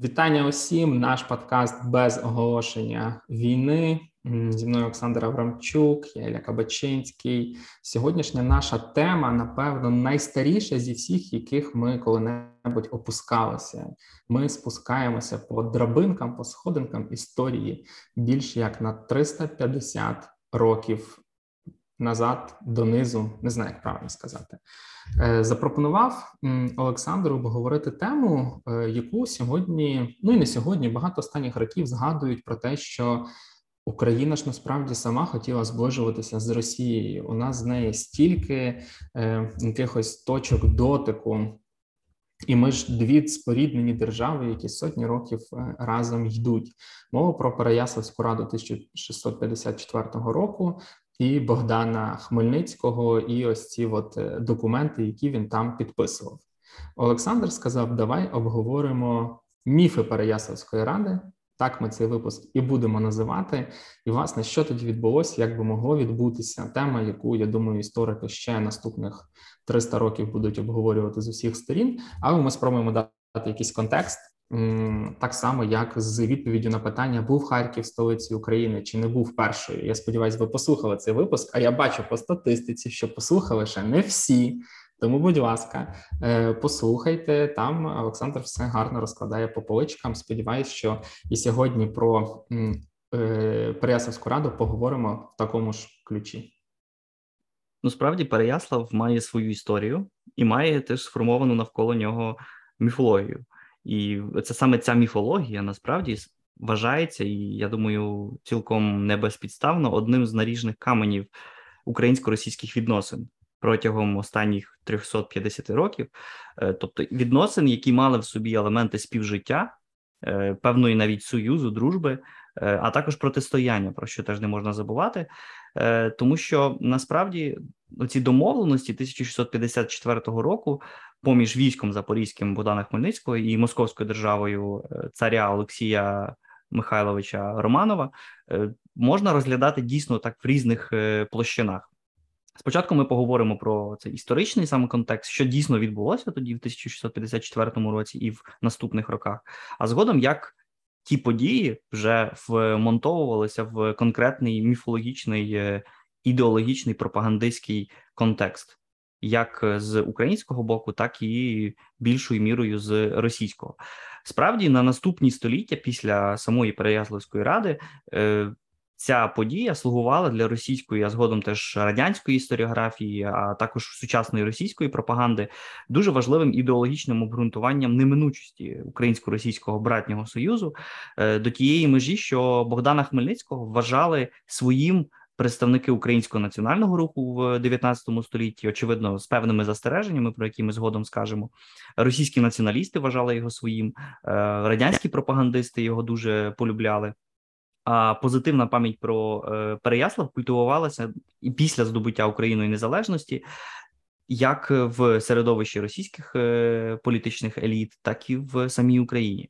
Вітання усім. Наш подкаст без оголошення війни. Зі мною Олександр Аврамчук, я Ілля Кабачинський. Сьогоднішня наша тема, напевно, найстаріша зі всіх, яких ми коли-небудь опускалися. Ми спускаємося по драбинкам, по сходинкам історії більше як на 350 років назад, донизу, не знаю, як правильно сказати. Е, запропонував Олександру обговорити тему, е, яку сьогодні, ну і не сьогодні, багато останніх років згадують про те, що Україна ж насправді сама хотіла зближуватися з Росією. У нас з неї стільки е, якихось точок дотику. І ми ж дві споріднені держави, які сотні років разом йдуть. Мова про Переяславську раду 1654 року і Богдана Хмельницького, і ось ці от е, документи, які він там підписував. Олександр сказав: давай обговоримо міфи Переяславської ради. Так, ми цей випуск і будемо називати. І, власне, що тоді відбулося, як би могло відбутися тема, яку я думаю, історики ще наступних 300 років будуть обговорювати з усіх сторін. Але ми спробуємо дати якийсь контекст, так само, як з відповіддю на питання: був Харків столицею України чи не був першою. Я сподіваюся, ви послухали цей випуск. А я бачу по статистиці, що послухали ще не всі. Тому, будь ласка, е, послухайте там. Олександр все гарно розкладає по поличкам. Сподіваюсь, що і сьогодні про е, Переяславську раду поговоримо в такому ж ключі. Ну, справді, Переяслав має свою історію і має теж сформовану навколо нього міфологію. І це саме ця міфологія насправді вважається, і я думаю, цілком не безпідставно одним з наріжних каменів українсько-російських відносин протягом останніх 350 років, е, тобто відносин, які мали в собі елементи співжиття, е, певної навіть союзу, дружби, е, а також протистояння, про що теж не можна забувати, тому що насправді ці домовленості 1654 року поміж військом Запорізьким Богдана Хмельницького і Московською державою царя Олексія Михайловича Романова можна розглядати дійсно так в різних площинах. Спочатку ми поговоримо про цей історичний саме контекст, що дійсно відбулося тоді, в 1654 році і в наступних роках, а згодом як ті події вже вмонтовувалися в конкретний міфологічний, е, ідеологічний пропагандистський контекст, як з українського боку, так і більшою мірою з російського. Справді на наступні століття після самої Переяславської ради. Е, ця подія слугувала для російської, а згодом теж радянської історіографії, а також сучасної російської пропаганди, дуже важливим ідеологічним обґрунтуванням неминучості українсько-російського братнього союзу е, до тієї межі, що Богдана Хмельницького вважали своїм. Представники українського національного руху в 19 столітті, очевидно, з певними застереженнями, про які ми згодом скажемо, російські націоналісти вважали його своїм, е, радянські пропагандисти його дуже полюбляли. А позитивна пам'ять про е, Переяслав культивувалася і після здобуття Україною незалежності, як в середовищі російських е, політичних еліт, так і в самій Україні.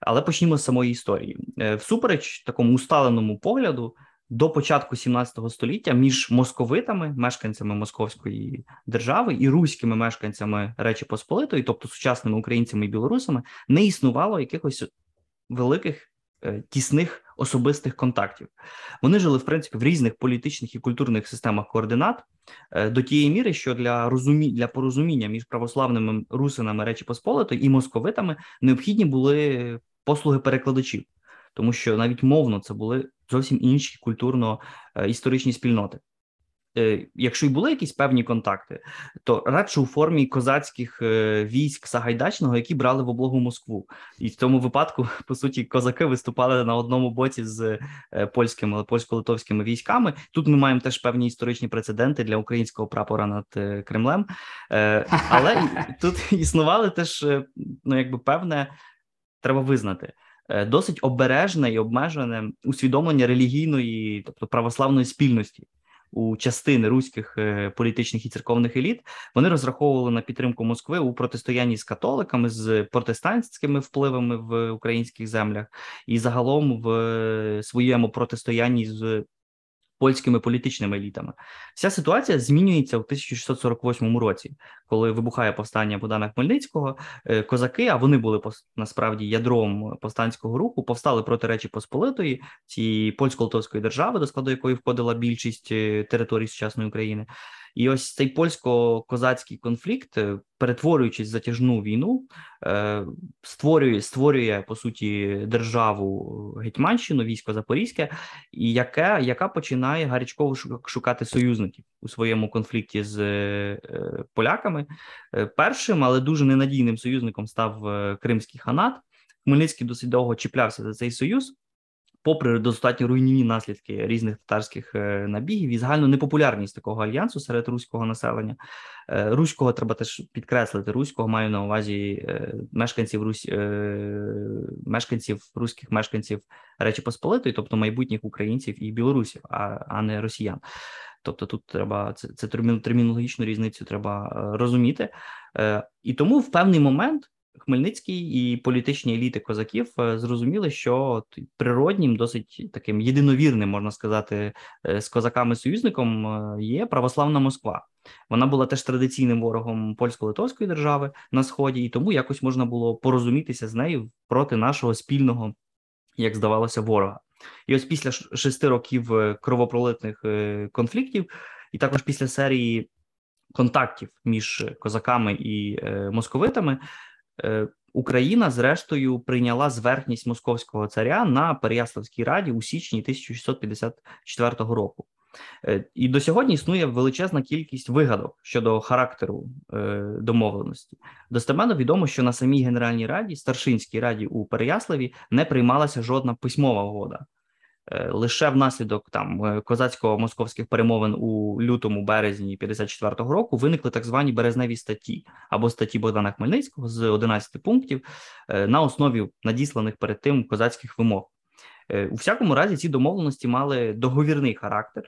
Але почнімо з самої історії. Всупереч такому усталеному погляду. До початку 17 століття між московитами, мешканцями Московської держави і руськими мешканцями Речі Посполитої, тобто сучасними українцями і білорусами, не існувало якихось великих Е, тісних особистих контактів. Вони жили в принципі в різних політичних і культурних системах координат е, до тієї міри, що для розумі... для порозуміння між православними русинами Речі Посполитої і московитами необхідні були послуги перекладачів, тому що навіть мовно це були зовсім інші культурно-історичні е, спільноти. Е, якщо й були якісь певні контакти, то радше у формі козацьких е, військ Сагайдачного, які брали в облогу Москву, і в цьому випадку по суті козаки виступали на одному боці з польськими польсько-литовськими військами. Тут ми маємо теж певні історичні прецеденти для українського прапора над Кремлем, але тут існували теж ну якби певне, треба визнати. Досить обережне і обмежене усвідомлення релігійної, тобто православної спільності у частини руських е, політичних і церковних еліт. Вони розраховували на підтримку Москви у протистоянні з католиками, з протестантськими впливами в українських землях, і загалом в своєму протистоянні з польськими політичними елітами. Вся ситуація змінюється у 1648 році, коли вибухає повстання Богдана Хмельницького. Е, козаки, а вони були насправді ядром повстанського руху, повстали проти Речі Посполитої, цієї польсько-литовської держави, до складу якої входила більшість е, територій сучасної України. І ось цей польсько-козацький конфлікт, е, перетворюючись в затяжну війну, е, створює створює по суті державу Гетьманщину, військо Запорізьке, і яке яка починає гарячково шукати союзників у своєму конфлікті з е, поляками. Першим, але дуже ненадійним союзником став Кримський ханат. Хмельницький досить довго чіплявся за цей союз попри достатньо руйнівні наслідки різних татарських е, набігів і загальну непопулярність такого альянсу серед руського населення, е, руського треба теж підкреслити. Руського маю на увазі е, мешканців Русь мешканців руських мешканців Речі Посполитої, тобто майбутніх українців і білорусів, а, а не росіян. Тобто тут треба це це термінологічну різницю треба розуміти, і тому в певний момент Хмельницький і політичні еліти козаків е, зрозуміли, що природнім, досить таким єдиновірним, можна сказати, е, з козаками-союзником е, є православна Москва. Вона була теж традиційним ворогом польсько-литовської держави на сході, і тому якось можна було порозумітися з нею проти нашого спільного, як здавалося, ворога. І ось після шести років кровопролитних конфліктів, і також після серії контактів між козаками і московитами. Е, Україна, зрештою, прийняла зверхність московського царя на Переяславській раді у січні 1654 року. Е, і до сьогодні існує величезна кількість вигадок щодо характеру е, домовленості. Достеменно відомо, що на самій Генеральній раді, старшинській раді у Переяславі, не приймалася жодна письмова угода. Е, лише внаслідок там е, козацько-московських перемовин у лютому березні 54-го року виникли так звані березневі статті або статті Богдана Хмельницького з 11 пунктів е, на основі надісланих перед тим козацьких вимог. У всякому разі, ці домовленості мали договірний характер.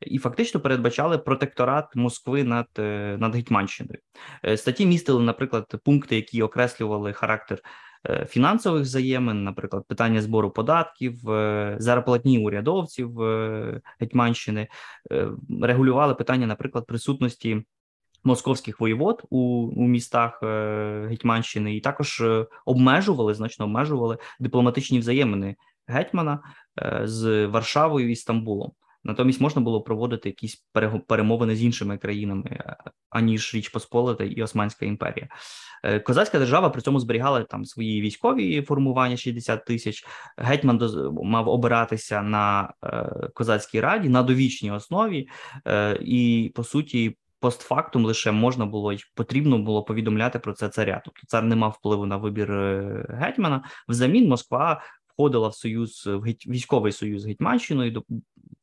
І фактично передбачали протекторат Москви над над Гетьманщиною. Статті містили, наприклад, пункти, які окреслювали характер фінансових взаємин, наприклад, питання збору податків, е, зарплатні урядовців е, Гетьманщини, регулювали питання, наприклад, присутності. Московських воєвод у у містах е, Гетьманщини і також обмежували значно обмежували дипломатичні взаємини гетьмана е, з Варшавою і Стамбулом. Натомість можна було проводити якісь перемовини з іншими країнами, аніж Річ Посполита і Османська імперія. Е, козацька держава при цьому зберігала там свої військові формування 60 тисяч. Гетьман мав обиратися на е, козацькій раді на довічній основі, е, і по суті. Постфактум лише можна було й потрібно було повідомляти про це царя. Тобто цар не мав впливу на вибір гетьмана. Взамін Москва входила в союз в військовий союз з Гетьманщиною,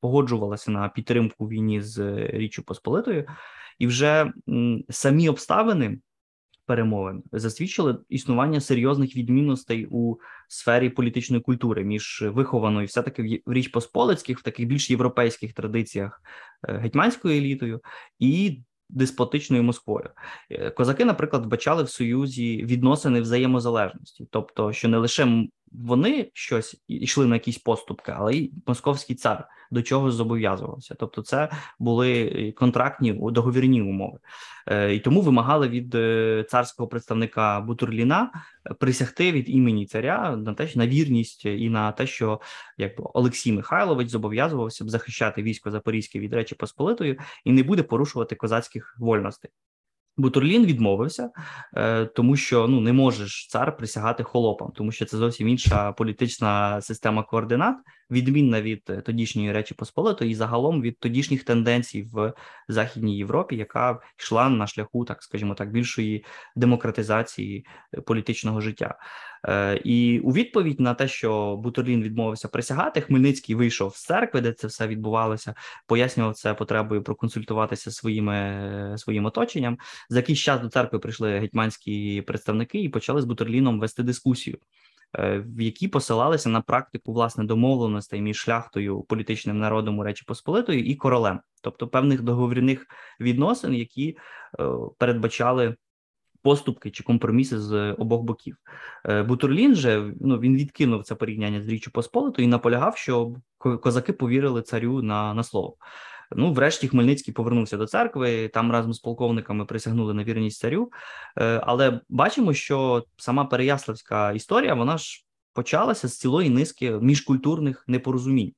погоджувалася на підтримку війні з Річчю Посполитою, і вже самі обставини перемовин засвідчили існування серйозних відмінностей у сфері політичної культури між вихованою, все таки в річ посполицьких, в таких більш європейських традиціях е, гетьманською елітою і деспотичною Москвою. Е, козаки, наприклад, вбачали в союзі відносини взаємозалежності, тобто, що не лише вони щось йшли на якісь поступки, але й московський цар до чого зобов'язувався. Тобто, це були контрактні договірні умови, е, і тому вимагали від е, царського представника Бутурліна присягти від імені царя на те, на вірність і на те, що якби Олексій Михайлович зобов'язувався б захищати військо Запорізьке від Речі Посполитої і не буде порушувати козацьких вольностей. Бутурлін відмовився, е, тому що ну не можеш цар присягати холопам, тому що це зовсім інша політична система координат, відмінна від е, тодішньої речі Посполитої і загалом від тодішніх тенденцій в Західній Європі, яка йшла на шляху, так скажімо так, більшої демократизації е, політичного життя. Е, І у відповідь на те, що Бутурлін відмовився присягати, Хмельницький вийшов з церкви, де це все відбувалося, пояснював це потребою проконсультуватися своїми своїм оточенням. За якийсь час до церкви прийшли гетьманські представники і почали з Бутурліном вести дискусію. Е, в які посилалися на практику власне домовленостей між шляхтою політичним народом у Речі Посполитої і королем, тобто певних договірних відносин, які е, передбачали поступки чи компроміси з обох боків. Бутурлін же ну він відкинув це порівняння з Річчю Посполитою і наполягав, що козаки повірили царю на, на слово. Ну, врешті, Хмельницький повернувся до церкви. Там разом з полковниками присягнули на вірність царю. Е, але бачимо, що сама Переяславська історія вона ж почалася з цілої низки міжкультурних непорозумінь.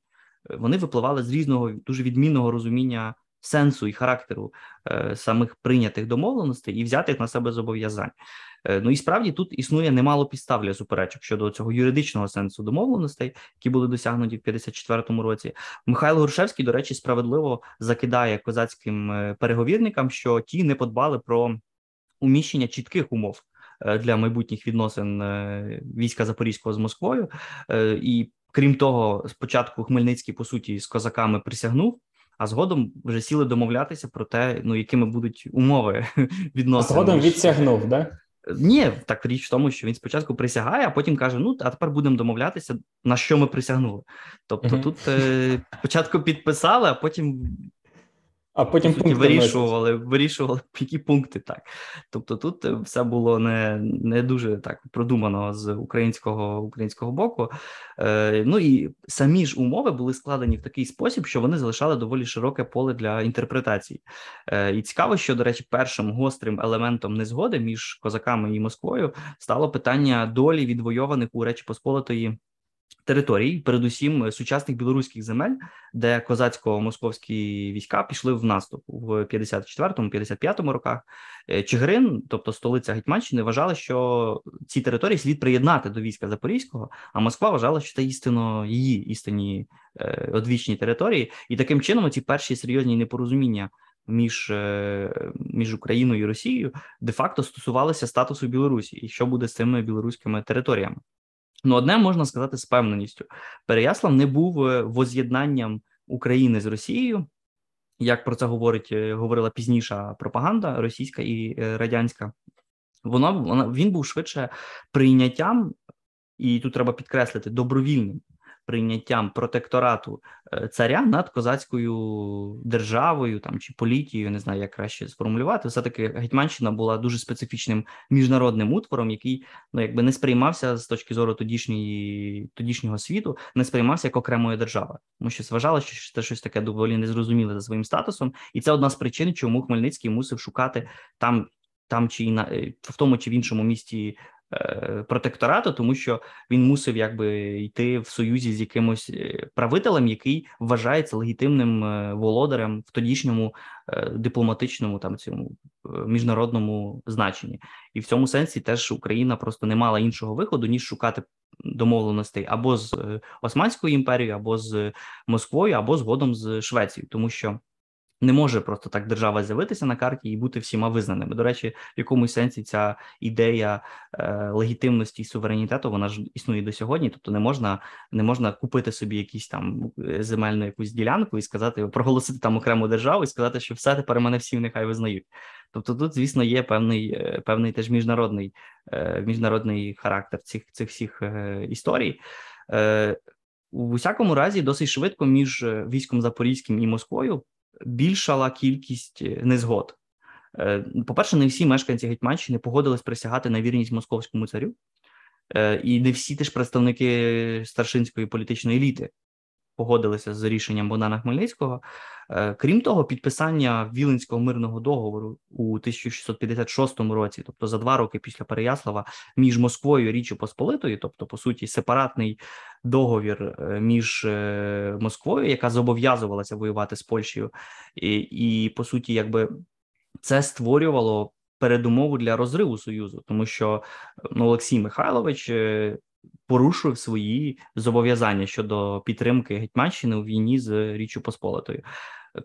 Е, вони випливали з різного дуже відмінного розуміння сенсу і характеру е, самих прийнятих домовленостей і взятих на себе зобов'язань. Е, ну і справді тут існує немало підстав для суперечок щодо цього юридичного сенсу домовленостей, які були досягнуті в 54-му році. Михайло Грушевський, до речі, справедливо закидає козацьким е, переговірникам, що ті не подбали про уміщення чітких умов. Для майбутніх відносин війська Запорізького з Москвою, і крім того, спочатку Хмельницький по суті з козаками присягнув, а згодом вже сіли домовлятися про те, ну якими будуть умови відносин. Згодом відсягнув, да? Ні, так річ в тому, що він спочатку присягає, а потім каже: Ну, а тепер будемо домовлятися, на що ми присягнули. Тобто, тут е, спочатку підписали, а потім а потім суті, вирішували, вирішували які пункти так. Тобто, тут е, все було не не дуже так продумано з українського українського боку. Е, Ну і самі ж умови були складені в такий спосіб, що вони залишали доволі широке поле для інтерпретації. Е, І цікаво, що до речі, першим гострим елементом незгоди між козаками і Москвою стало питання долі відвойованих у Речі Посполитої територій, передусім е, сучасних білоруських земель, де козацько-московські війська пішли в наступ в 54-55 роках. Е, Чигирин, тобто столиця Гетьманщини, вважала, що ці території слід приєднати до війська Запорізького, а Москва вважала, що це істинно її істинні е, одвічні території, і таким чином ці перші серйозні непорозуміння. Між між Україною і Росією де факто стосувалися статусу Білорусі і що буде з цими білоруськими територіями. Ну, одне можна сказати з певненістю: Переяслав не був е, воз'єднанням України з Росією, як про це говорить е, говорила пізніша пропаганда російська і е, радянська. Вона вона він був швидше прийняттям, і тут треба підкреслити добровільним прийняттям протекторату е, царя над козацькою державою там чи політією, не знаю, як краще сформулювати. Все таки Гетьманщина була дуже специфічним міжнародним утвором, який ну якби не сприймався з точки зору тодішньої тодішнього світу, не сприймався як окремої держави, тому що зважало, що це щось таке доволі незрозуміле за своїм статусом, і це одна з причин, чому Хмельницький мусив шукати там. Там чи на е, в тому чи в іншому місті протекторату, тому що він мусив якби йти в союзі з якимось е, правителем, який вважається легітимним е, володарем в тодішньому дипломатичному там цьому міжнародному значенні, і в цьому сенсі теж Україна просто не мала іншого виходу ніж шукати домовленостей або з Османською імперією, або з Москвою, або згодом з Швецією, тому що. Не може просто так держава з'явитися на карті і бути всіма визнаними. До речі, в якомусь сенсі ця ідея е, легітимності і суверенітету вона ж існує до сьогодні. Тобто, не можна не можна купити собі якісь там е, земельну якусь ділянку і сказати, проголосити там окрему державу і сказати, що все тепер мене всі нехай визнають. Тобто, тут, звісно, є певний е, певний теж міжнародний е, міжнародний характер цих цих всіх е, історій. Е, у всякому разі, досить швидко між військом Запорізьким і Москвою більшала кількість е, незгод. Е, по-перше, не всі мешканці Гетьманщини погодились присягати на вірність московському царю, е, і не всі теж представники старшинської політичної еліти погодилися з рішенням Богдана Хмельницького. Е, крім того, підписання Віленського мирного договору у 1656 році, тобто за два роки після Переяслава, між Москвою і Річчю Посполитою, тобто, по суті, сепаратний договір е, між е, Москвою, яка зобов'язувалася воювати з Польщею, і, і по суті, якби це створювало передумову для розриву союзу, тому що ну, Олексій Михайлович порушив свої зобов'язання щодо підтримки Гетьманщини у війні з Річчю Посполитою.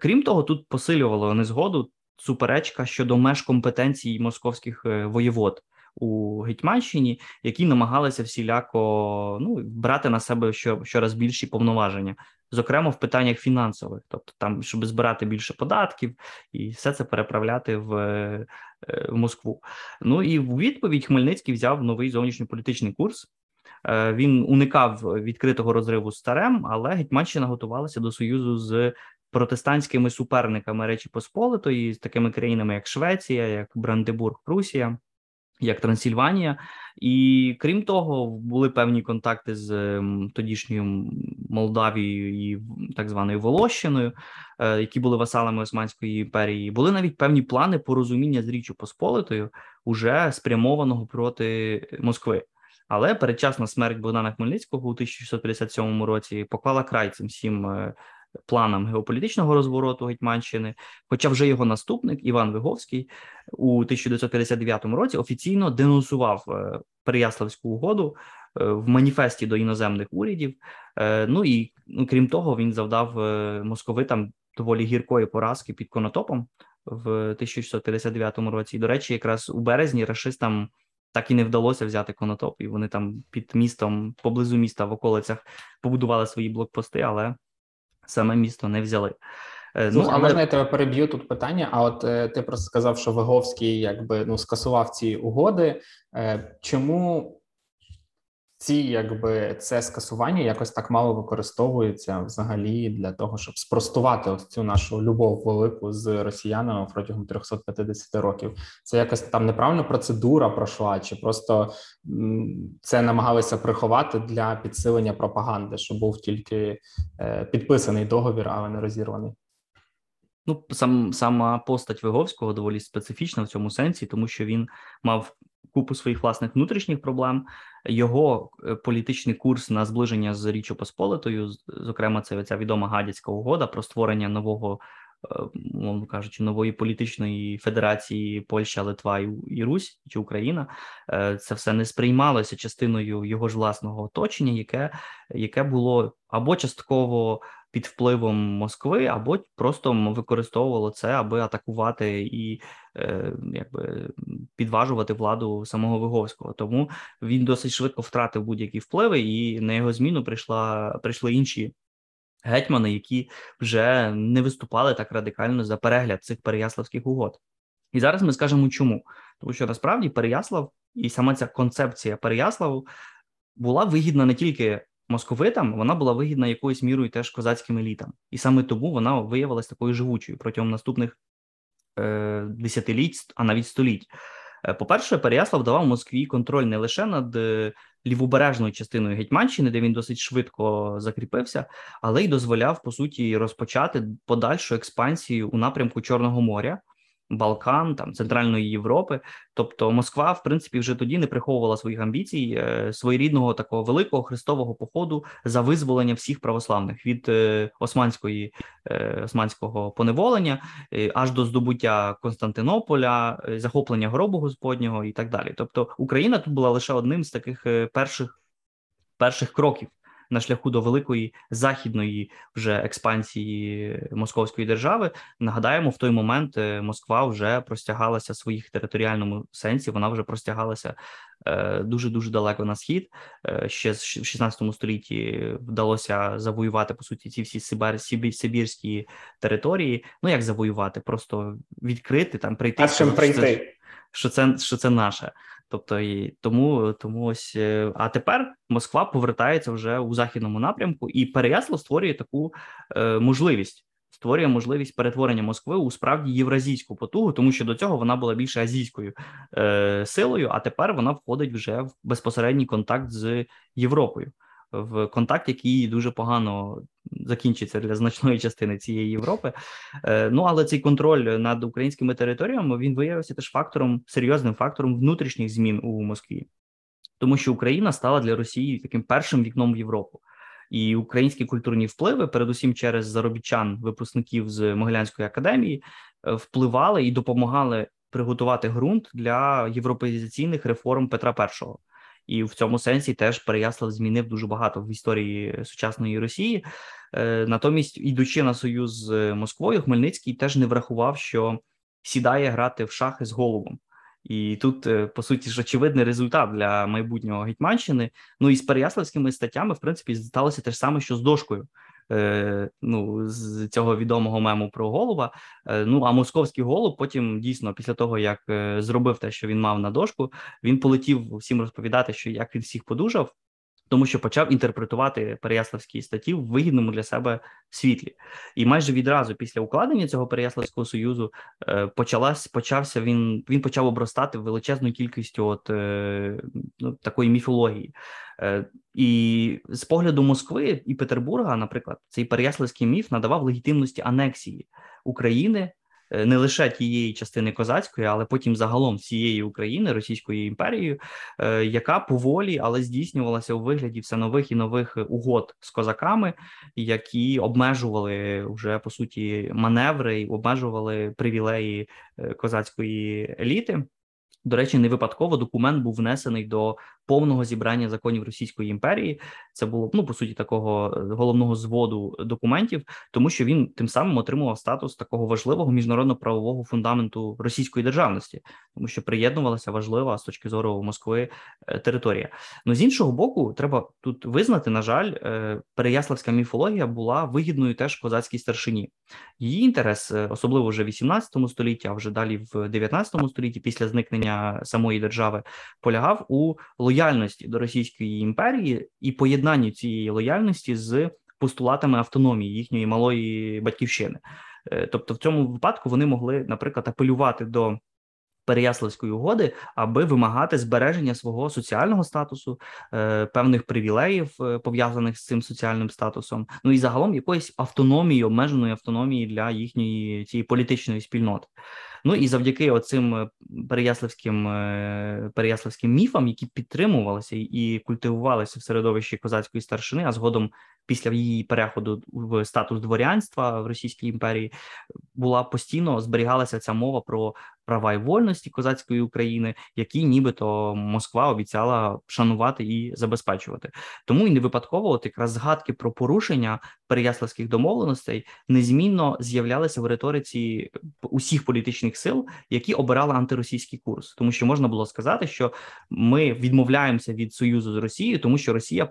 Крім того, тут посилювало незгоду суперечка щодо меж компетенцій московських е, воєвод у Гетьманщині, які намагалися всіляко ну брати на себе що, щораз більші повноваження, зокрема в питаннях фінансових, тобто там, щоб збирати більше податків і все це переправляти в. Е, в Москву, ну і в відповідь Хмельницький взяв новий зовнішньополітичний курс, Е, він уникав відкритого розриву з царем, але Гетьманщина готувалася до союзу з протестантськими суперниками Речі Посполитої, з такими країнами, як Швеція, як Брандебург, Прусія. як Трансильванія. І крім того, були певні контакти з тодішньою Молдавією і так званою Волощиною, е, які були васалами Османської імперії. Були навіть певні плани порозуміння з Річчю Посполитою, уже спрямованого проти Москви. Але передчасна смерть Богдана Хмельницького у 1657 році поклала край цим всім е, планам геополітичного розвороту Гетьманщини. Хоча вже його наступник Іван Виговський у 1959 році офіційно денонсував е, Переяславську угоду е, в маніфесті до іноземних урядів. Ну і ну, крім того, він завдав московитам доволі гіркої поразки під Конотопом в 1659 році. І, до речі, якраз у березні рашистам так і не вдалося взяти конотоп, і вони там під містом, поблизу міста в околицях побудували свої блокпости, але саме місто не взяли. Е, ну, а можна я тебе переб'ю тут питання? А от е, ти просто сказав, що Виговський якби ну скасував ці угоди. Е, чому ці якби це скасування якось так мало використовується взагалі для того, щоб спростувати ось цю нашу любов велику з росіянами протягом 350 років. Це якось там неправильна процедура пройшла, чи просто це намагалися приховати для підсилення пропаганди, що був тільки е, підписаний договір, але не розірваний. Ну, сам сама постать Виговського доволі специфічна в цьому сенсі, тому що він мав купу своїх власних внутрішніх проблем. Його е, політичний курс на зближення з Річчю Посполитою, зокрема, це ця відома гадяцька угода про створення нового, е, мовно кажучи, нової політичної федерації Польща, Литва і Русь чи Україна. Е, це все не сприймалося частиною його ж власного оточення, яке, яке було або частково під впливом Москви, або просто використовувало це, аби атакувати і е, якби підважувати владу самого Виговського. Тому він досить швидко втратив будь-які впливи, і на його зміну прийшла прийшли інші. Гетьмани, які вже не виступали так радикально за перегляд цих переяславських угод, і зараз ми скажемо, чому тому, що насправді Переяслав і сама ця концепція Переяславу була вигідна не тільки московитам вона була вигідна якоюсь мірою теж козацьким елітам, і саме тому вона виявилася такою живучою протягом наступних е, десятиліть, а навіть століть. Е, по-перше, Переяслав давав Москві контроль не лише над е, лівобережною частиною Гетьманщини, де він досить швидко закріпився, але й дозволяв по суті розпочати подальшу експансію у напрямку Чорного моря. Балкан, там Центральної Європи. Тобто Москва, в принципі, вже тоді не приховувала своїх амбіцій е, своєрідного такого великого хрестового походу за визволення всіх православних від е, османської е, османського поневолення аж до здобуття Константинополя, захоплення гробу Господнього і так далі. Тобто Україна тут була лише одним з таких перших перших кроків на шляху до великої західної вже експансії московської держави. Нагадаємо, в той момент е, Москва вже простягалася в своїх територіальному сенсі. Вона вже простягалася дуже дуже далеко на схід. Е, ще в 16 столітті вдалося завоювати по суті ці всі Сибір, Сибірські території. Ну як завоювати? Просто відкрити там прийти. А чим прийти? Що це що це наше, Тобто і тому тому ось е, а тепер Москва повертається вже у західному напрямку, і Переяслав створює таку е, можливість. Створює можливість перетворення Москви у справді євразійську потугу, тому що до цього вона була більше азійською е, силою, а тепер вона входить вже в безпосередній контакт з Європою в контакт, який дуже погано закінчиться для значної частини цієї Європи. Е, ну але цей контроль над українськими територіями він виявився теж фактором серйозним фактором внутрішніх змін у Москві, тому що Україна стала для Росії таким першим вікном в Європу. І українські культурні впливи, передусім через заробітчан, випускників з Могилянської академії, е, впливали і допомагали приготувати ґрунт для європеїзаційних реформ Петра І і в цьому сенсі теж Переяслав змінив дуже багато в історії сучасної Росії. Е, натомість, ідучи на союз з Москвою, Хмельницький теж не врахував, що сідає грати в шахи з голубом. І тут, е, по суті, ж очевидний результат для майбутнього Гетьманщини. Ну і з Переяславськими статтями, в принципі, сталося те ж саме, що з дошкою. Е, ну, з цього відомого мему про голуба. Е, ну а московський голуб потім дійсно, після того як е, зробив те, що він мав на дошку, він полетів всім розповідати, що як він всіх подужав. Тому що почав інтерпретувати Переяславські статті в вигідному для себе світлі, і майже відразу після укладення цього Переяславського союзу е, почалась почався він. Він почав обростати величезною кількістю от е, ну, такої міфології. Е, і з погляду Москви і Петербурга, наприклад, цей Переяславський міф надавав легітимності анексії України не лише тієї частини козацької, але потім загалом всієї України Російською імперією, е, яка поволі, але здійснювалася у вигляді все нових і нових угод з козаками, які обмежували вже по суті маневри, обмежували привілеї е, козацької еліти. До речі, не випадково документ був внесений до повного зібрання законів Російської імперії. Це було ну по суті такого е, головного зводу документів, тому що він тим самим отримував статус такого важливого міжнародно-правового фундаменту російської державності, тому що приєднувалася важлива з точки зору Москви е, територія. Ну з іншого боку, треба тут визнати, на жаль, е, переяславська міфологія була вигідною теж козацькій старшині. Її інтерес, особливо вже в 18 столітті, а вже далі в 19 столітті, після зникнення самої держави, полягав у лояльності лояльності до Російської імперії і поєднанні цієї лояльності з постулатами автономії їхньої малої батьківщини. Е, тобто, в цьому випадку вони могли, наприклад, апелювати до. Переяславської угоди, аби вимагати збереження свого соціального статусу, е, певних привілеїв е, пов'язаних з цим соціальним статусом, ну і загалом якоїсь автономії, обмеженої автономії для їхньої цієї політичної спільноти. Ну і завдяки оцим е, переяславським е, переяславським міфам, які підтримувалися і культивувалися в середовищі козацької старшини, а згодом після її переходу в статус дворянства в Російській імперії була постійно зберігалася ця мова про права і вольності козацької України, які нібито Москва обіцяла шанувати і забезпечувати. Тому і не випадково, от якраз згадки про порушення переяславських домовленостей незмінно з'являлися в риториці усіх політичних сил, які обирали антиросійський курс, тому що можна було сказати, що ми відмовляємося від союзу з Росією, тому що Росія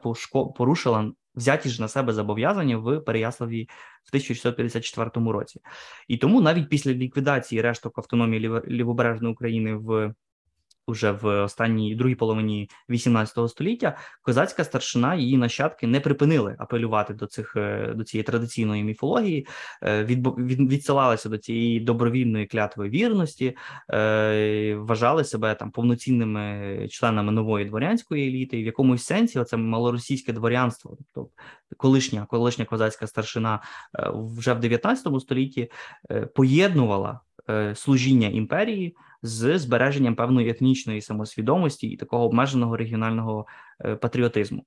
порушила взяті ж на себе зобов'язання в Переяславі в 1654 році, і тому навіть після ліквідації решток автономії Лівобережної України в уже в останній другій половині 18 століття козацька старшина її нащадки не припинили апелювати до цих е, до цієї традиційної міфології, е, від, від, відсилалися до цієї добровільної клятви вірності, е, вважали себе там повноцінними членами нової дворянської еліти. І в якомусь сенсі оце малоросійське дворянство, тобто колишня колишня козацька старшина вже в 19 столітті поєднувала служіння імперії з збереженням певної етнічної самосвідомості і такого обмеженого регіонального е, патріотизму.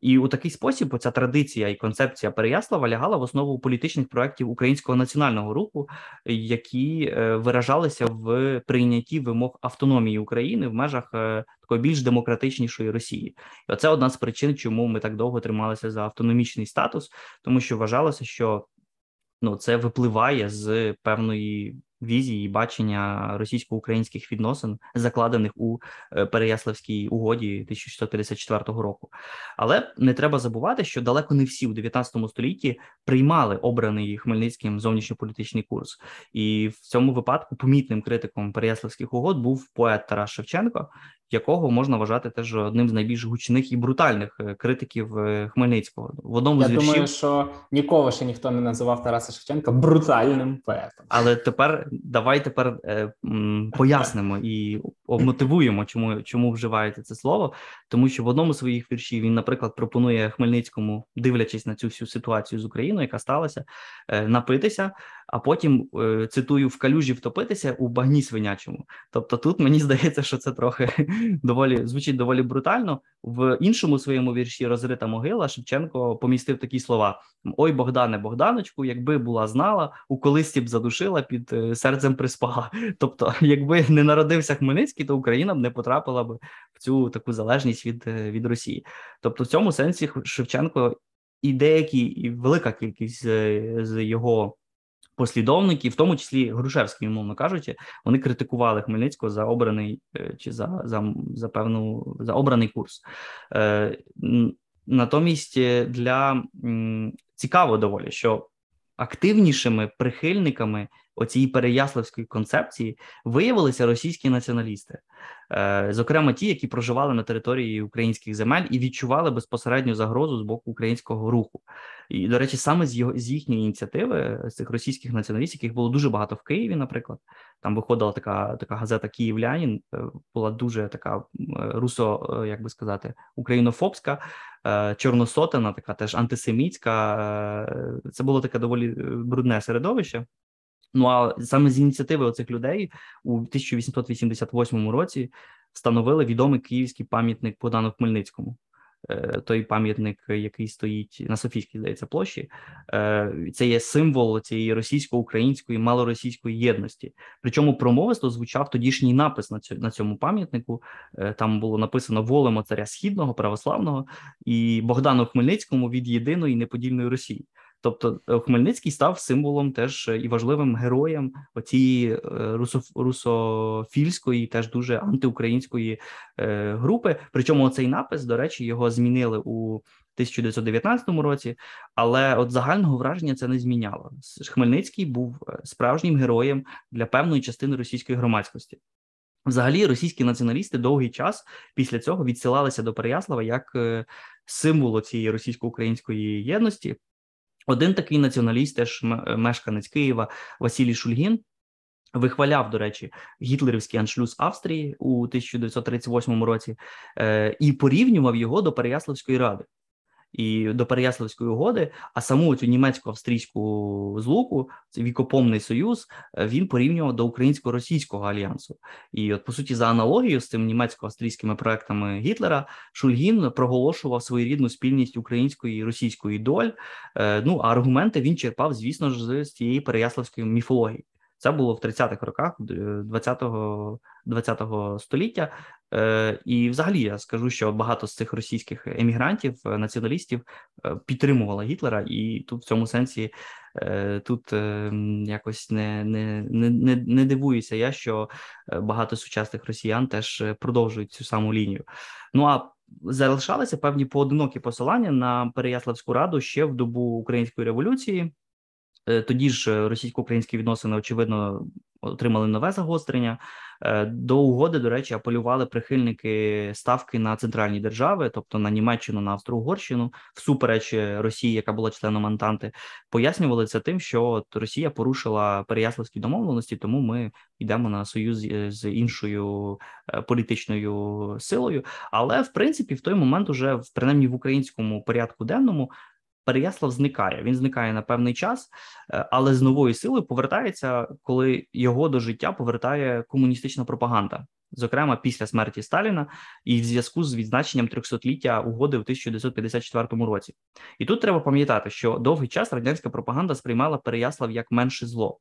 І у такий спосіб ця традиція і концепція Переяслава лягала в основу політичних проєктів українського національного руху, які е, виражалися в прийнятті вимог автономії України в межах е, такої більш демократичнішої Росії. І Оце одна з причин, чому ми так довго трималися за автономічний статус, тому що вважалося, що ну це випливає з певної візії і бачення російсько-українських відносин, закладених у е, Переяславській угоді 1654 року. Але не треба забувати, що далеко не всі у 19 столітті приймали обраний Хмельницьким зовнішньополітичний курс, і в цьому випадку помітним критиком Переяславських угод був поет Тарас Шевченко, якого можна вважати теж одним з найбільш гучних і брутальних е, критиків е, Хмельницького. В одному Я з віршів... думаю, що ніколи ще ніхто не називав Тараса Шевченка брутальним поетом. Але тепер давай тепер е, м, пояснимо і обмотивуємо, чому чому вживаєте це слово, тому що в одному з своїх віршів він, наприклад, пропонує Хмельницькому, дивлячись на цю всю ситуацію з Україною, яка сталася, напитися а потім е, цитую в калюжі втопитися у багні свинячому. Тобто, тут мені здається, що це трохи доволі звучить доволі брутально. В іншому своєму вірші Розрита могила Шевченко помістив такі слова: Ой, Богдане, Богданочку, якби була знала, у колисті б задушила під е, серцем приспала. Тобто, якби не народився Хмельницький, то Україна б не потрапила б в цю таку залежність від, е, від Росії. Тобто, в цьому сенсі Шевченко. І деякі, і велика кількість з його послідовники, в тому числі Грушевський, умовно кажучи, вони критикували Хмельницького за обраний е, чи за за, за певну за обраний курс. Е, Натомість е, для цікаво доволі, що активнішими прихильниками оцієї переяславської концепції виявилися російські націоналісти, е, зокрема ті, які проживали на території українських земель і відчували безпосередню загрозу з боку українського руху. І, до речі, саме з його з їхньої ініціативи, з цих російських націоналістів, яких було дуже багато в Києві, наприклад, там виходила така така газета Київлянін, е, була дуже така русо, як би сказати, українофобська. Чорносотена, така теж антисемітська. Це було таке доволі брудне середовище. Ну а саме з ініціативи оцих людей у 1888 році встановили відомий київський пам'ятник Богдану Хмельницькому. Е, той пам'ятник, який стоїть на Софійській, здається, площі, е, це є символ цієї російсько-української малоросійської єдності. Причому промовисто звучав тодішній напис на цьому пам'ятнику. Е, там було написано волемо царя східного православного і Богдану Хмельницькому від єдиної неподільної Росії. Тобто е, Хмельницький став символом теж і важливим героєм оцієї е, русофільської, теж дуже антиукраїнської е, групи. Причому цей напис, до речі, його змінили у 1919 році, але от загального враження це не зміняло. Хмельницький був справжнім героєм для певної частини російської громадськості. Взагалі, російські націоналісти довгий час після цього відсилалися до Переяслава як символу цієї російсько-української єдності. Один такий націоналіст, теж мешканець Києва Василій Шульгін. Вихваляв, до речі, гітлерівський аншлюз Австрії у 1938 році е, і порівнював його до Переяславської ради і до Переяславської угоди, а саму цю німецько-австрійську злуку, це вікопомний союз, е, він порівнював до українсько-російського альянсу. І, от, по суті, за аналогією з цим німецько-австрійськими проектами Гітлера, Шульгін проголошував своєрідну спільність української і російської доль. Е, ну а аргументи він черпав, звісно ж, з цієї переяславської міфології. Це було в 30-х роках 20-го 20-го століття. Е, І, взагалі, я скажу, що багато з цих російських емігрантів, е, націоналістів е, підтримувала Гітлера, і тут в цьому сенсі е, тут е, якось не, не, не, не дивуюся я, що е, багато сучасних росіян теж продовжують цю саму лінію. Ну а залишалися певні поодинокі посилання на Переяславську раду ще в добу української революції. Е, тоді ж е, російсько-українські відносини очевидно отримали нове загострення. Е, до угоди, до речі, апелювали прихильники ставки на центральні держави, тобто на Німеччину, на Австро-Угорщину, всупереч Росії, яка була членом Антанти, пояснювали це тим, що от Росія порушила переяславські домовленості, тому ми йдемо на союз з іншою політичною силою. Але в принципі, в той момент, уже принаймні в українському порядку денному, Переяслав зникає. Він зникає на певний час, е, але з новою силою повертається, коли його до життя повертає комуністична пропаганда, зокрема після смерті Сталіна, і в зв'язку з відзначенням 300-ліття угоди в 1954 році. І тут треба пам'ятати, що довгий час радянська пропаганда сприймала Переяслав як менше зло.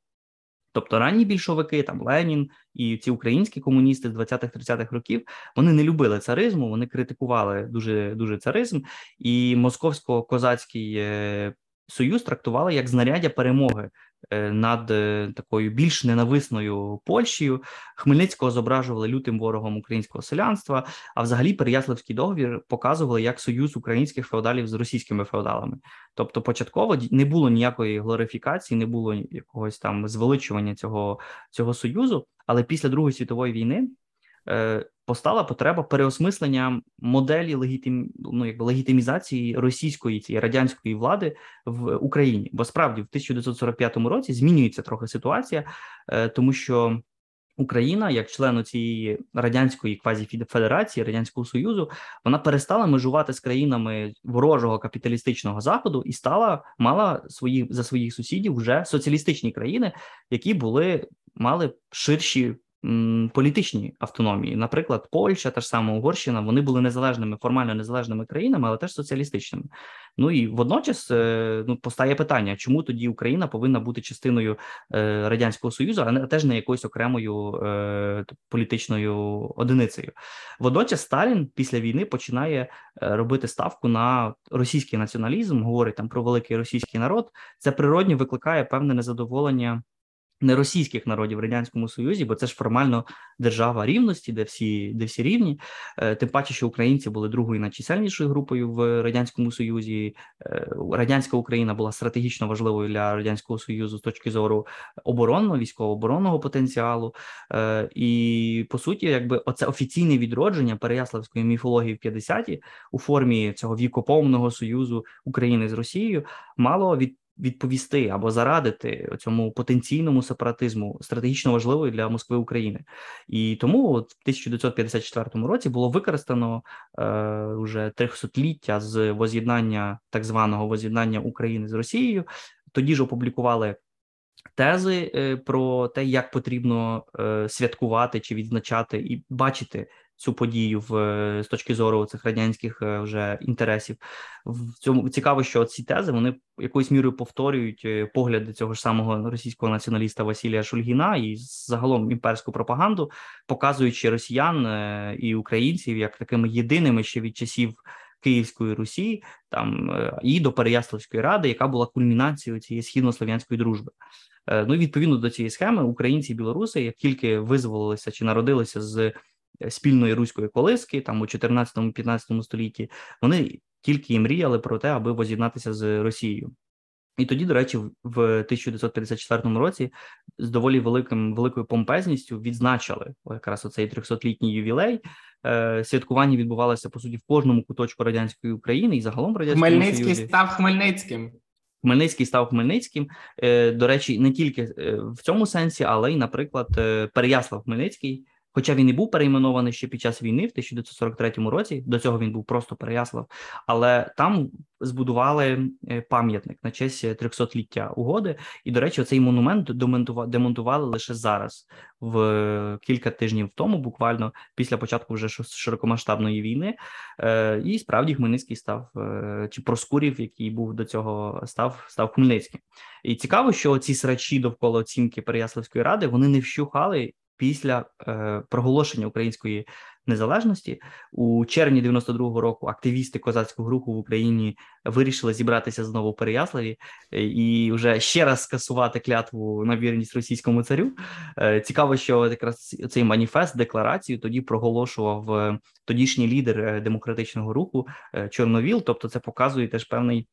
Тобто ранні більшовики, там Ленін і ці українські комуністи з 20-30-х років вони не любили царизму, вони критикували дуже дуже царизм, і московсько-козацький е, союз трактували як знаряддя перемоги над е, такою більш ненависною Польщею. Хмельницького зображували лютим ворогом українського селянства. А взагалі Переяславський договір показували як союз українських феодалів з російськими феодалами. Тобто, початково не було ніякої глорифікації, не було якогось там звеличування цього, цього союзу. Але після Другої світової війни. Е, постала потреба переосмислення моделі легітим, ну, якби легітимізації російської цієї радянської влади в Україні. Бо справді в 1945 році змінюється трохи ситуація, е, тому що. Україна, як член цієї радянської квазіфедерації радянського союзу, вона перестала межувати з країнами ворожого капіталістичного заходу і стала мала свої за своїх сусідів вже соціалістичні країни, які були мали ширші політичні автономії, наприклад, Польща, та ж сама Угорщина, вони були незалежними, формально незалежними країнами, але теж соціалістичними. Ну і водночас е, ну постає питання, чому тоді Україна повинна бути частиною е, радянського союзу, а не теж не якоюсь окремою е, політичною одиницею. Водночас Сталін після війни починає робити ставку на російський націоналізм, говорить там про великий російський народ. Це природньо викликає певне незадоволення не російських народів в радянському союзі, бо це ж формально держава рівності, де всі де всі рівні. Е, тим паче, що українці були другою найчисельнішою групою в радянському союзі. Е, радянська Україна була стратегічно важливою для радянського союзу з точки зору оборонного військово-оборонного потенціалу. Е, і по суті, якби оце офіційне відродження Переяславської міфології в 50-ті у формі цього вікоповного союзу України з Росією мало від відповісти або зарадити цьому потенційному сепаратизму стратегічно важливої для Москви України, і тому от в 1954 році було використано е, вже трьохсотліття з воз'єднання так званого воз'єднання України з Росією. Тоді ж опублікували. Тези е, про те, як потрібно е, святкувати чи відзначати і бачити цю подію в з точки зору цих радянських е, вже інтересів. В цьому цікаво, що ці тези вони якоюсь мірою повторюють е, погляди цього ж самого російського націоналіста Василія Шульгіна і загалом імперську пропаганду, показуючи росіян е, і українців як такими єдиними ще від часів. Київської Русі, там і до Переяславської ради, яка була кульмінацією цієї східнослов'янської дружби. Ну і відповідно до цієї схеми, українці і білоруси, як тільки визволилися чи народилися з спільної руської колиски, там у 14-15 столітті, вони тільки і мріяли про те, аби воз'єднатися з Росією. І тоді, до речі, в 1954 році з доволі великим великою помпезністю відзначили якраз оцей 300-літній ювілей. Е, святкування відбувалося по суті в кожному куточку радянської України і загалом в Хмельницький Союзі. став Хмельницьким. Хмельницький став Хмельницьким. Е, до речі, не тільки е, в цьому сенсі, але й, наприклад, Переяслав Хмельницький Хоча він і був перейменований ще під час війни в 1943 році, до цього він був просто Переяслав, але там збудували е, пам'ятник на честь 300-ліття угоди. І, до речі, цей монумент демонтували лише зараз, в кілька тижнів тому, буквально після початку вже широкомасштабної війни. Е, і справді Хмельницький став е, чи Проскурів, який був до цього, став став Хмельницьким. І цікаво, що ці срачі довкола оцінки Переяславської ради вони не вщухали після е, проголошення української незалежності у червні 92-го року активісти козацького руху в Україні вирішили зібратися знову в Переяславі е, і вже ще раз скасувати клятву на вірність російському царю. Е, цікаво, що якраз цей маніфест, декларацію тоді проголошував е, тодішній лідер е, демократичного руху Чорновіл. Тобто, це показує теж певний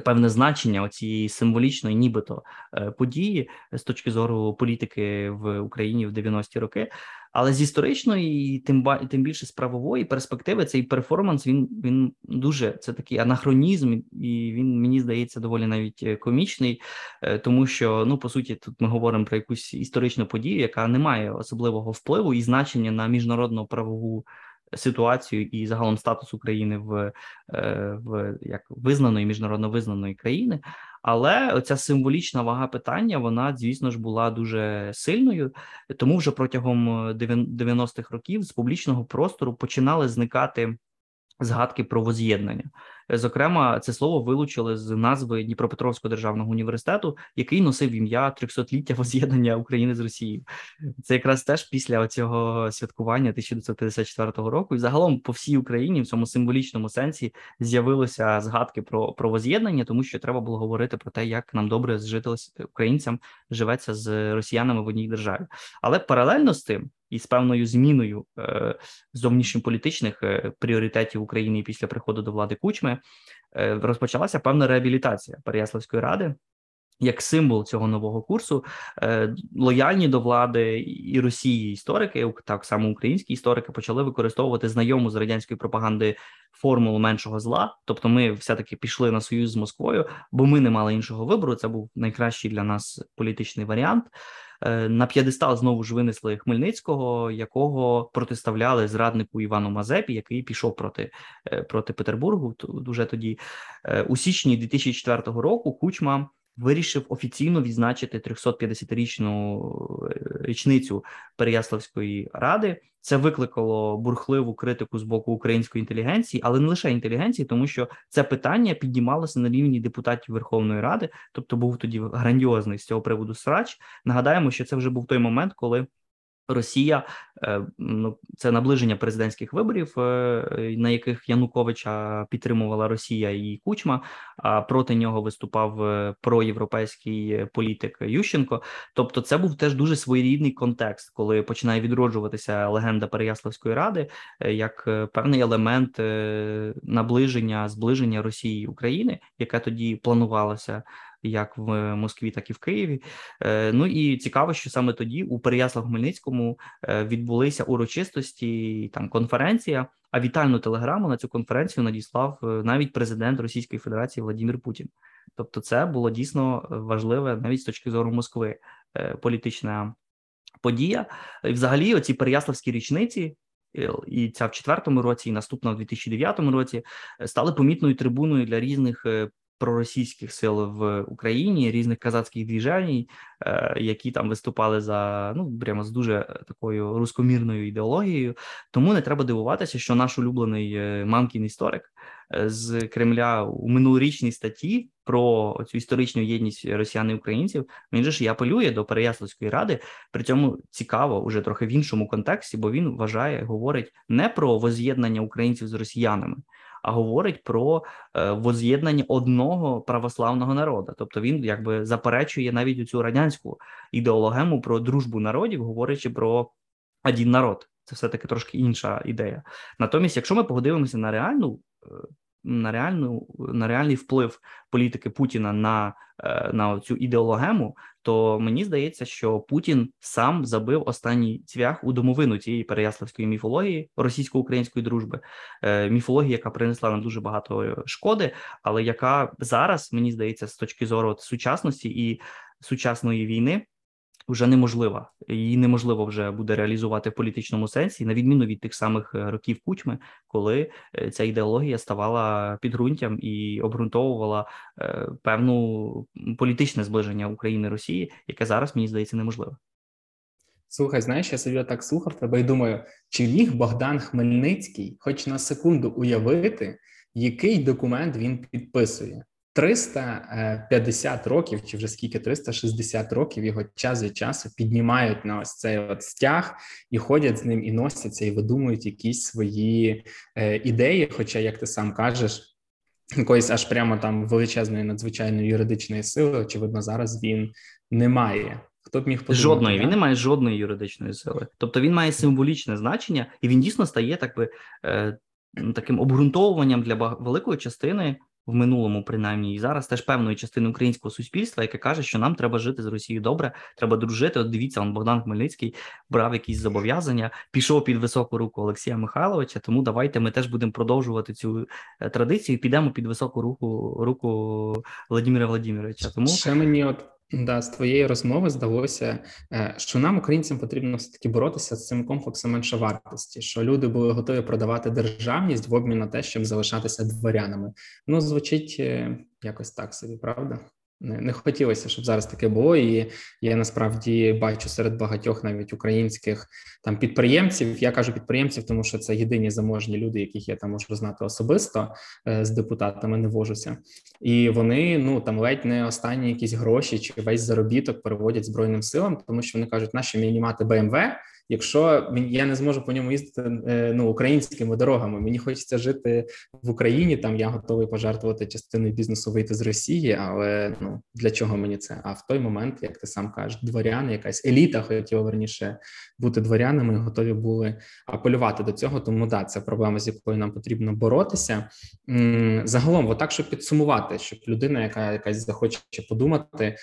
певне значення цієї символічної, нібито е, події з точки зору політики в Україні в 90-ті роки. Але з історичної, тим тим більше з правової перспективи, цей перформанс він він дуже це такий анахронізм, і він мені здається доволі навіть е, комічний, е, тому що ну по суті тут ми говоримо про якусь історичну подію, яка не має особливого впливу і значення на міжнародну правову ситуацію і загалом статус України в е, в як визнаної міжнародно визнаної країни. Але оця символічна вага питання, вона, звісно ж, була дуже сильною, тому вже протягом 90-х років з публічного простору починали зникати згадки про воз'єднання. Зокрема, це слово вилучили з назви Дніпропетровського державного університету, який носив ім'я 300-ліття воз'єднання України з Росією. Це якраз теж після цього святкування 1954 року, і загалом по всій Україні в цьому символічному сенсі з'явилися згадки про про воз'єднання, тому що треба було говорити про те, як нам добре зжитилось українцям живеться з росіянами в одній державі. Але паралельно з тим і з певною зміною е, зовнішньополітичних е, пріоритетів України після приходу до влади Кучми е, розпочалася певна реабілітація Переяславської ради. Як символ цього нового курсу лояльні до влади і Росії історики, так само українські історики, почали використовувати знайому з радянської пропаганди формулу меншого зла. Тобто, ми все таки пішли на союз з Москвою, бо ми не мали іншого вибору. Це був найкращий для нас політичний варіант. Е, на п'єдестал знову ж винесли Хмельницького, якого протиставляли зраднику Івану Мазепі, який пішов проти е, проти Петербургу. Дуже тоді е, у січні 2004 року Кучма вирішив офіційно відзначити 350-річну річницю Переяславської ради. Це викликало бурхливу критику з боку української інтелігенції, але не лише інтелігенції, тому що це питання піднімалося на рівні депутатів Верховної Ради, тобто був тоді грандіозний з цього приводу срач. Нагадаємо, що це вже був той момент, коли Росія е, ну це наближення президентських виборів, е, на яких Януковича підтримувала Росія і Кучма. А проти нього виступав е, проєвропейський політик Ющенко. Тобто, це був теж дуже своєрідний контекст, коли починає відроджуватися легенда Переяславської ради як певний елемент наближення зближення Росії і України, яке тоді планувалося як в Москві, так і в Києві. Е, ну і цікаво, що саме тоді у Переяслав-Хмельницькому е, відбулися урочистості там конференція. А вітальну телеграму на цю конференцію надіслав е, навіть президент Російської Федерації Владимир Путін. Тобто, це було дійсно важливе навіть з точки зору Москви політична подія. І Взагалі, оці переяславські річниці. І ця в четвертому році, і наступна в 2009 році стали помітною трибуною для різних проросійських сил в Україні, різних казацьких двіжень, е, які там виступали за ну прямо з дуже такою рускомірною ідеологією. Тому не треба дивуватися, що наш улюблений е, мамкін історик е, з Кремля у минулорічній статті про цю історичну єдність росіян і українців. Він же ж і апелює до Переяславської ради. При цьому цікаво уже трохи в іншому контексті, бо він вважає, говорить не про воз'єднання українців з росіянами а говорить про е, воз'єднання одного православного народу. Тобто він якби заперечує навіть цю радянську ідеологему про дружбу народів, говорячи про один народ. Це все таки трошки інша ідея. Натомість, якщо ми подивимося на реальну е, на реальну на реальний вплив політики Путіна на на цю ідеологему, то мені здається, що Путін сам забив останній цвях у домовину цієї переяславської міфології російсько-української дружби, е, міфології, яка принесла нам дуже багато шкоди, але яка зараз мені здається, з точки зору сучасності і сучасної війни вже неможлива. Її неможливо вже буде реалізувати в політичному сенсі, на відміну від тих самих е, років кучми, коли е, ця ідеологія ставала підґрунтям і обґрунтовувала е, певну політичне зближення України Росії, яке зараз мені здається неможливе. Слухай, знаєш, я собі так слухав тебе і думаю, чи міг Богдан Хмельницький, хоч на секунду уявити, який документ він підписує? 350 років, чи вже скільки 360 років його час від часу піднімають на ось цей от стяг і ходять з ним і носяться, і видумують якісь свої е, ідеї. Хоча, як ти сам кажеш, якоїсь аж прямо там величезної надзвичайної юридичної сили, очевидно, зараз він не має. Хто б міг подумати, жодної так? він не має жодної юридичної сили, тобто він має символічне значення, і він дійсно стає так би е, таким обґрунтовуванням для великої частини в минулому, принаймні, і зараз теж певної частини українського суспільства, яке каже, що нам треба жити з Росією добре, треба дружити. От дивіться, он Богдан Хмельницький брав якісь зобов'язання, пішов під високу руку Олексія Михайловича. Тому давайте ми теж будемо продовжувати цю е, традицію. Підемо під високу руку руку Владимира Владимировича. Тому ще мені от Да, з твоєї розмови здалося, е, що нам, українцям, потрібно все таки боротися з цим комплексом меншовартості, що люди були готові продавати державність в обмін на те, щоб залишатися дворянами. Ну звучить е, якось так собі, правда? Не, хотілося, щоб зараз таке було. І я насправді бачу серед багатьох навіть українських там підприємців. Я кажу підприємців, тому що це єдині заможні люди, яких я там можу знати особисто е, з депутатами, не вожуся, і вони ну там ледь не останні якісь гроші чи весь заробіток переводять збройним силам, тому що вони кажуть, наші мені мати БМВ якщо я не зможу по ньому їздити е, ну українськими дорогами. Мені хочеться жити в Україні. Там я готовий пожертвувати частиною бізнесу вийти з Росії, але ну для чого мені це? А в той момент, як ти сам кажеш, дворяни, якась еліта хотіла верніше бути дворянами, готові були апелювати до цього. Тому да, це проблема, з якою нам потрібно боротися. Загалом, отак, щоб підсумувати, щоб людина, яка якась захоче подумати.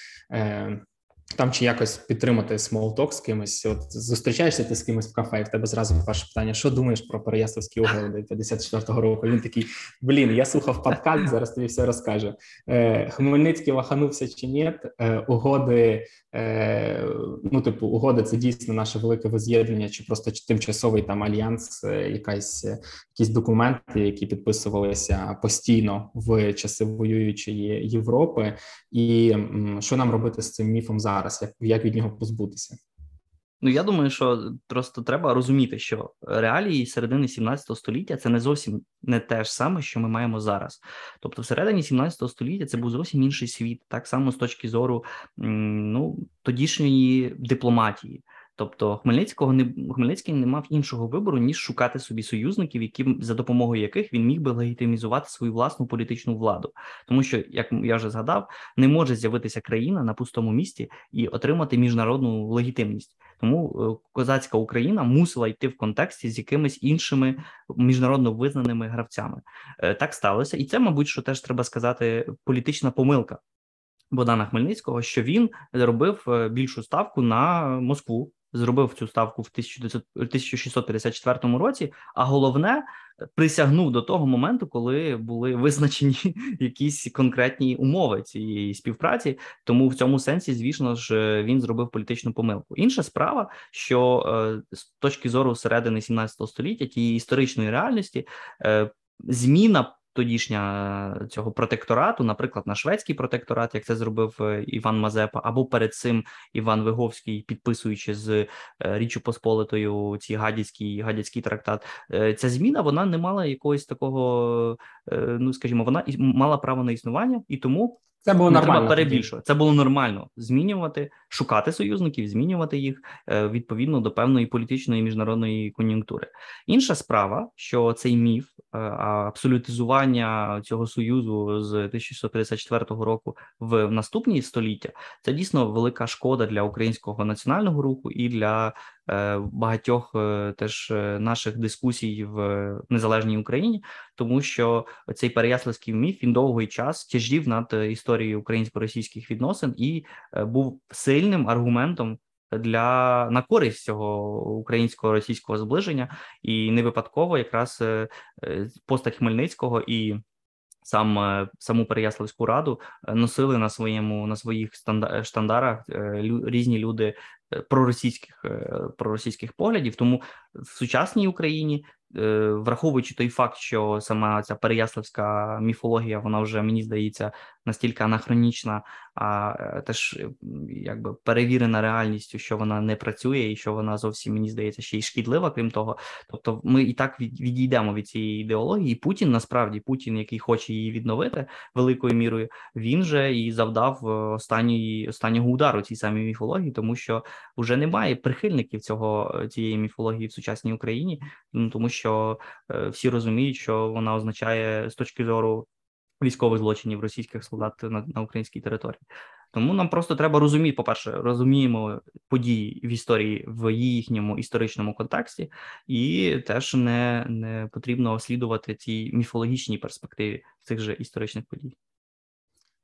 Там чи якось підтримати small talk з кимось. От зустрічаєшся ти з кимось в кафе, і в тебе зразу перше питання: що думаєш про Переяславські угоди 54-го року? Він такий: блін, я слухав подкаст, зараз тобі все розкаже. Е, Хмельницький ваханувся чи ні? Е, угоди, е, ну типу, угода це дійсно наше велике воз'єднання, чи просто тимчасовий там альянс, якась якісь документи, які підписувалися постійно в часи воюючої Європи, і що нам робити з цим міфом зараз, як, як від нього позбутися? Ну я думаю, що просто треба розуміти, що реалії середини 17 століття це не зовсім не те ж саме, що ми маємо зараз. Тобто, всередині 17 століття це був зовсім інший світ, так само з точки зору ну тодішньої дипломатії. Тобто Хмельницького не Хмельницький не мав іншого вибору ніж шукати собі союзників, які за допомогою яких він міг би легітимізувати свою власну політичну владу, тому що, як я вже згадав, не може з'явитися країна на пустому місці і отримати міжнародну легітимність. Тому е, козацька Україна мусила йти в контексті з якимись іншими міжнародно визнаними гравцями. Е, так сталося, і це, мабуть, що теж треба сказати, політична помилка. Богдана Хмельницького, що він зробив е, більшу ставку на Москву, зробив цю ставку в 1654 році. А головне присягнув до того моменту, коли були визначені якісь конкретні умови цієї співпраці. Тому в цьому сенсі, звісно ж, він зробив політичну помилку. Інша справа, що е, з точки зору середини 17 століття тієї історичної реальності е, зміна тодішня цього протекторату, наприклад, на шведський протекторат, як це зробив е, Іван Мазепа, або перед цим Іван Виговський, підписуючи з е, Річчю Посполитою ці гадяцький гадяцький трактат. Е, ця зміна вона не мала якогось такого, ну скажімо, вона мала право на існування, і тому це було не нормально. треба перебільшувати. Це було нормально змінювати, шукати союзників, змінювати їх е, відповідно до певної політичної міжнародної кон'юнктури. Інша справа, що цей міф е, абсолютизування цього союзу з 1654 року в наступні століття, це дійсно велика шкода для українського національного руху і для багатьох е, теж е, наших дискусій в незалежній Україні, тому що цей переяславський міф він довгий час тяжів над історією українсько-російських відносин і був сильним аргументом. Для на користь цього українсько російського зближення, і не випадково якраз постать Хмельницького і сам саму Переяславську раду носили на своєму на своїх штандарах різні люди проросійських проросійських поглядів. Тому в сучасній Україні Е, враховуючи той факт, що сама ця переяславська міфологія, вона вже мені здається настільки анахронічна, а е, теж якби перевірена реальністю, що вона не працює, і що вона зовсім мені здається ще й шкідлива. Крім того, тобто ми і так відійдемо від цієї ідеології. Путін насправді Путін, який хоче її відновити великою мірою, він же і завдав е, останньої останнього удару цій самій міфології, тому що вже немає прихильників цього цієї міфології в сучасній Україні, ну тому що е, всі розуміють, що вона означає з точки зору військових злочинів російських солдат на, на українській території. Тому нам просто треба розуміти, по перше, розуміємо події в історії в їхньому історичному контексті, і теж не не потрібно слідувати цій міфологічній перспективі цих же історичних подій.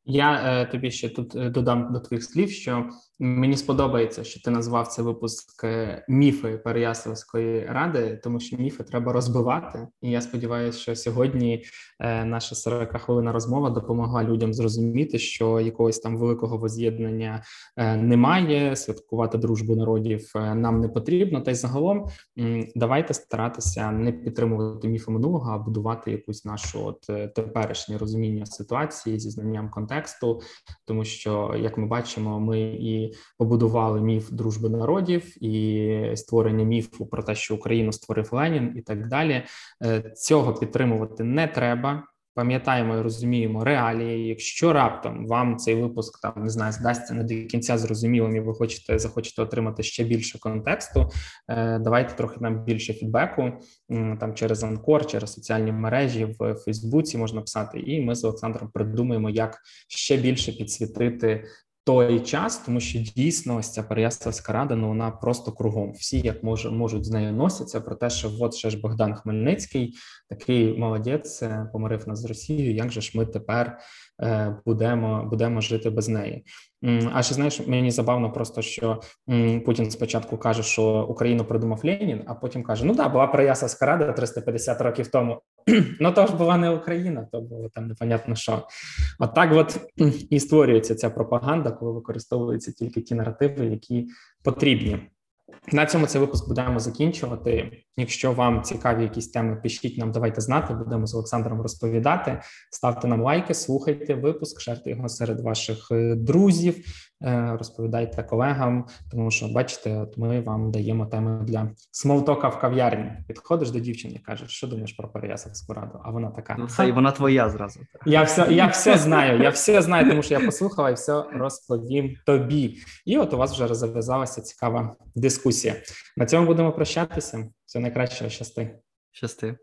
Я е, тобі ще тут е, додам до твоїх слів, що мені сподобається, що ти назвав цей випуск е, міфи Переяславської ради, тому що міфи треба розбивати. І я сподіваюся, що сьогодні е, наша 40 хвилина розмова допомогла людям зрозуміти, що якогось там великого воз'єднання е, немає. Святкувати дружбу народів нам не потрібно. Та й загалом давайте старатися не підтримувати міфи минулого, а будувати якусь нашу от теперішнє розуміння ситуації зі знанням контексту, тому що як ми бачимо, ми і побудували міф дружби народів і створення міфу про те, що Україну створив Ленін, і так далі. Е, цього підтримувати не треба пам'ятаємо і розуміємо реалії. Якщо раптом вам цей випуск там не знаю, здасться не до кінця зрозумілим, і ви хочете захочете отримати ще більше контексту. Е, давайте трохи нам більше фідбеку там через Анкор, через соціальні мережі в Фейсбуці можна писати, і ми з Олександром придумаємо, як ще більше підсвітити той час, тому що дійсно ось ця Переяславська рада ну вона просто кругом. Всі як може можуть з нею носяться про те, що от ще ж Богдан Хмельницький такий молодець е, помирив нас з Росією. Як же ж ми тепер е, будемо будемо жити без неї? А ще знаєш, мені забавно просто що Путін спочатку каже, що Україну придумав Ленін, а потім каже: Ну да, була Переяславська Скарада 350 років тому. Ну то ж була не Україна, то було там непонятно що. Отак, от, от і створюється ця пропаганда, коли використовуються тільки ті наративи, які потрібні. На цьому цей випуск будемо закінчувати. Якщо вам цікаві якісь теми, пишіть нам, давайте знати. Будемо з Олександром розповідати. Ставте нам лайки, слухайте випуск, шерте його серед ваших е, друзів. Розповідайте колегам, тому що бачите, от ми вам даємо теми для смолтока в кав'ярні. Підходиш до дівчини кажеш, що думаєш про Переяславську раду? А вона така: ну, все, і вона твоя зразу. Я все, я все знаю. Я все знаю, тому що я послухала і все розповім тобі. І от у вас вже зав'язалася цікава дискусія. На цьому будемо прощатися. Все найкраще щасти. Щасти.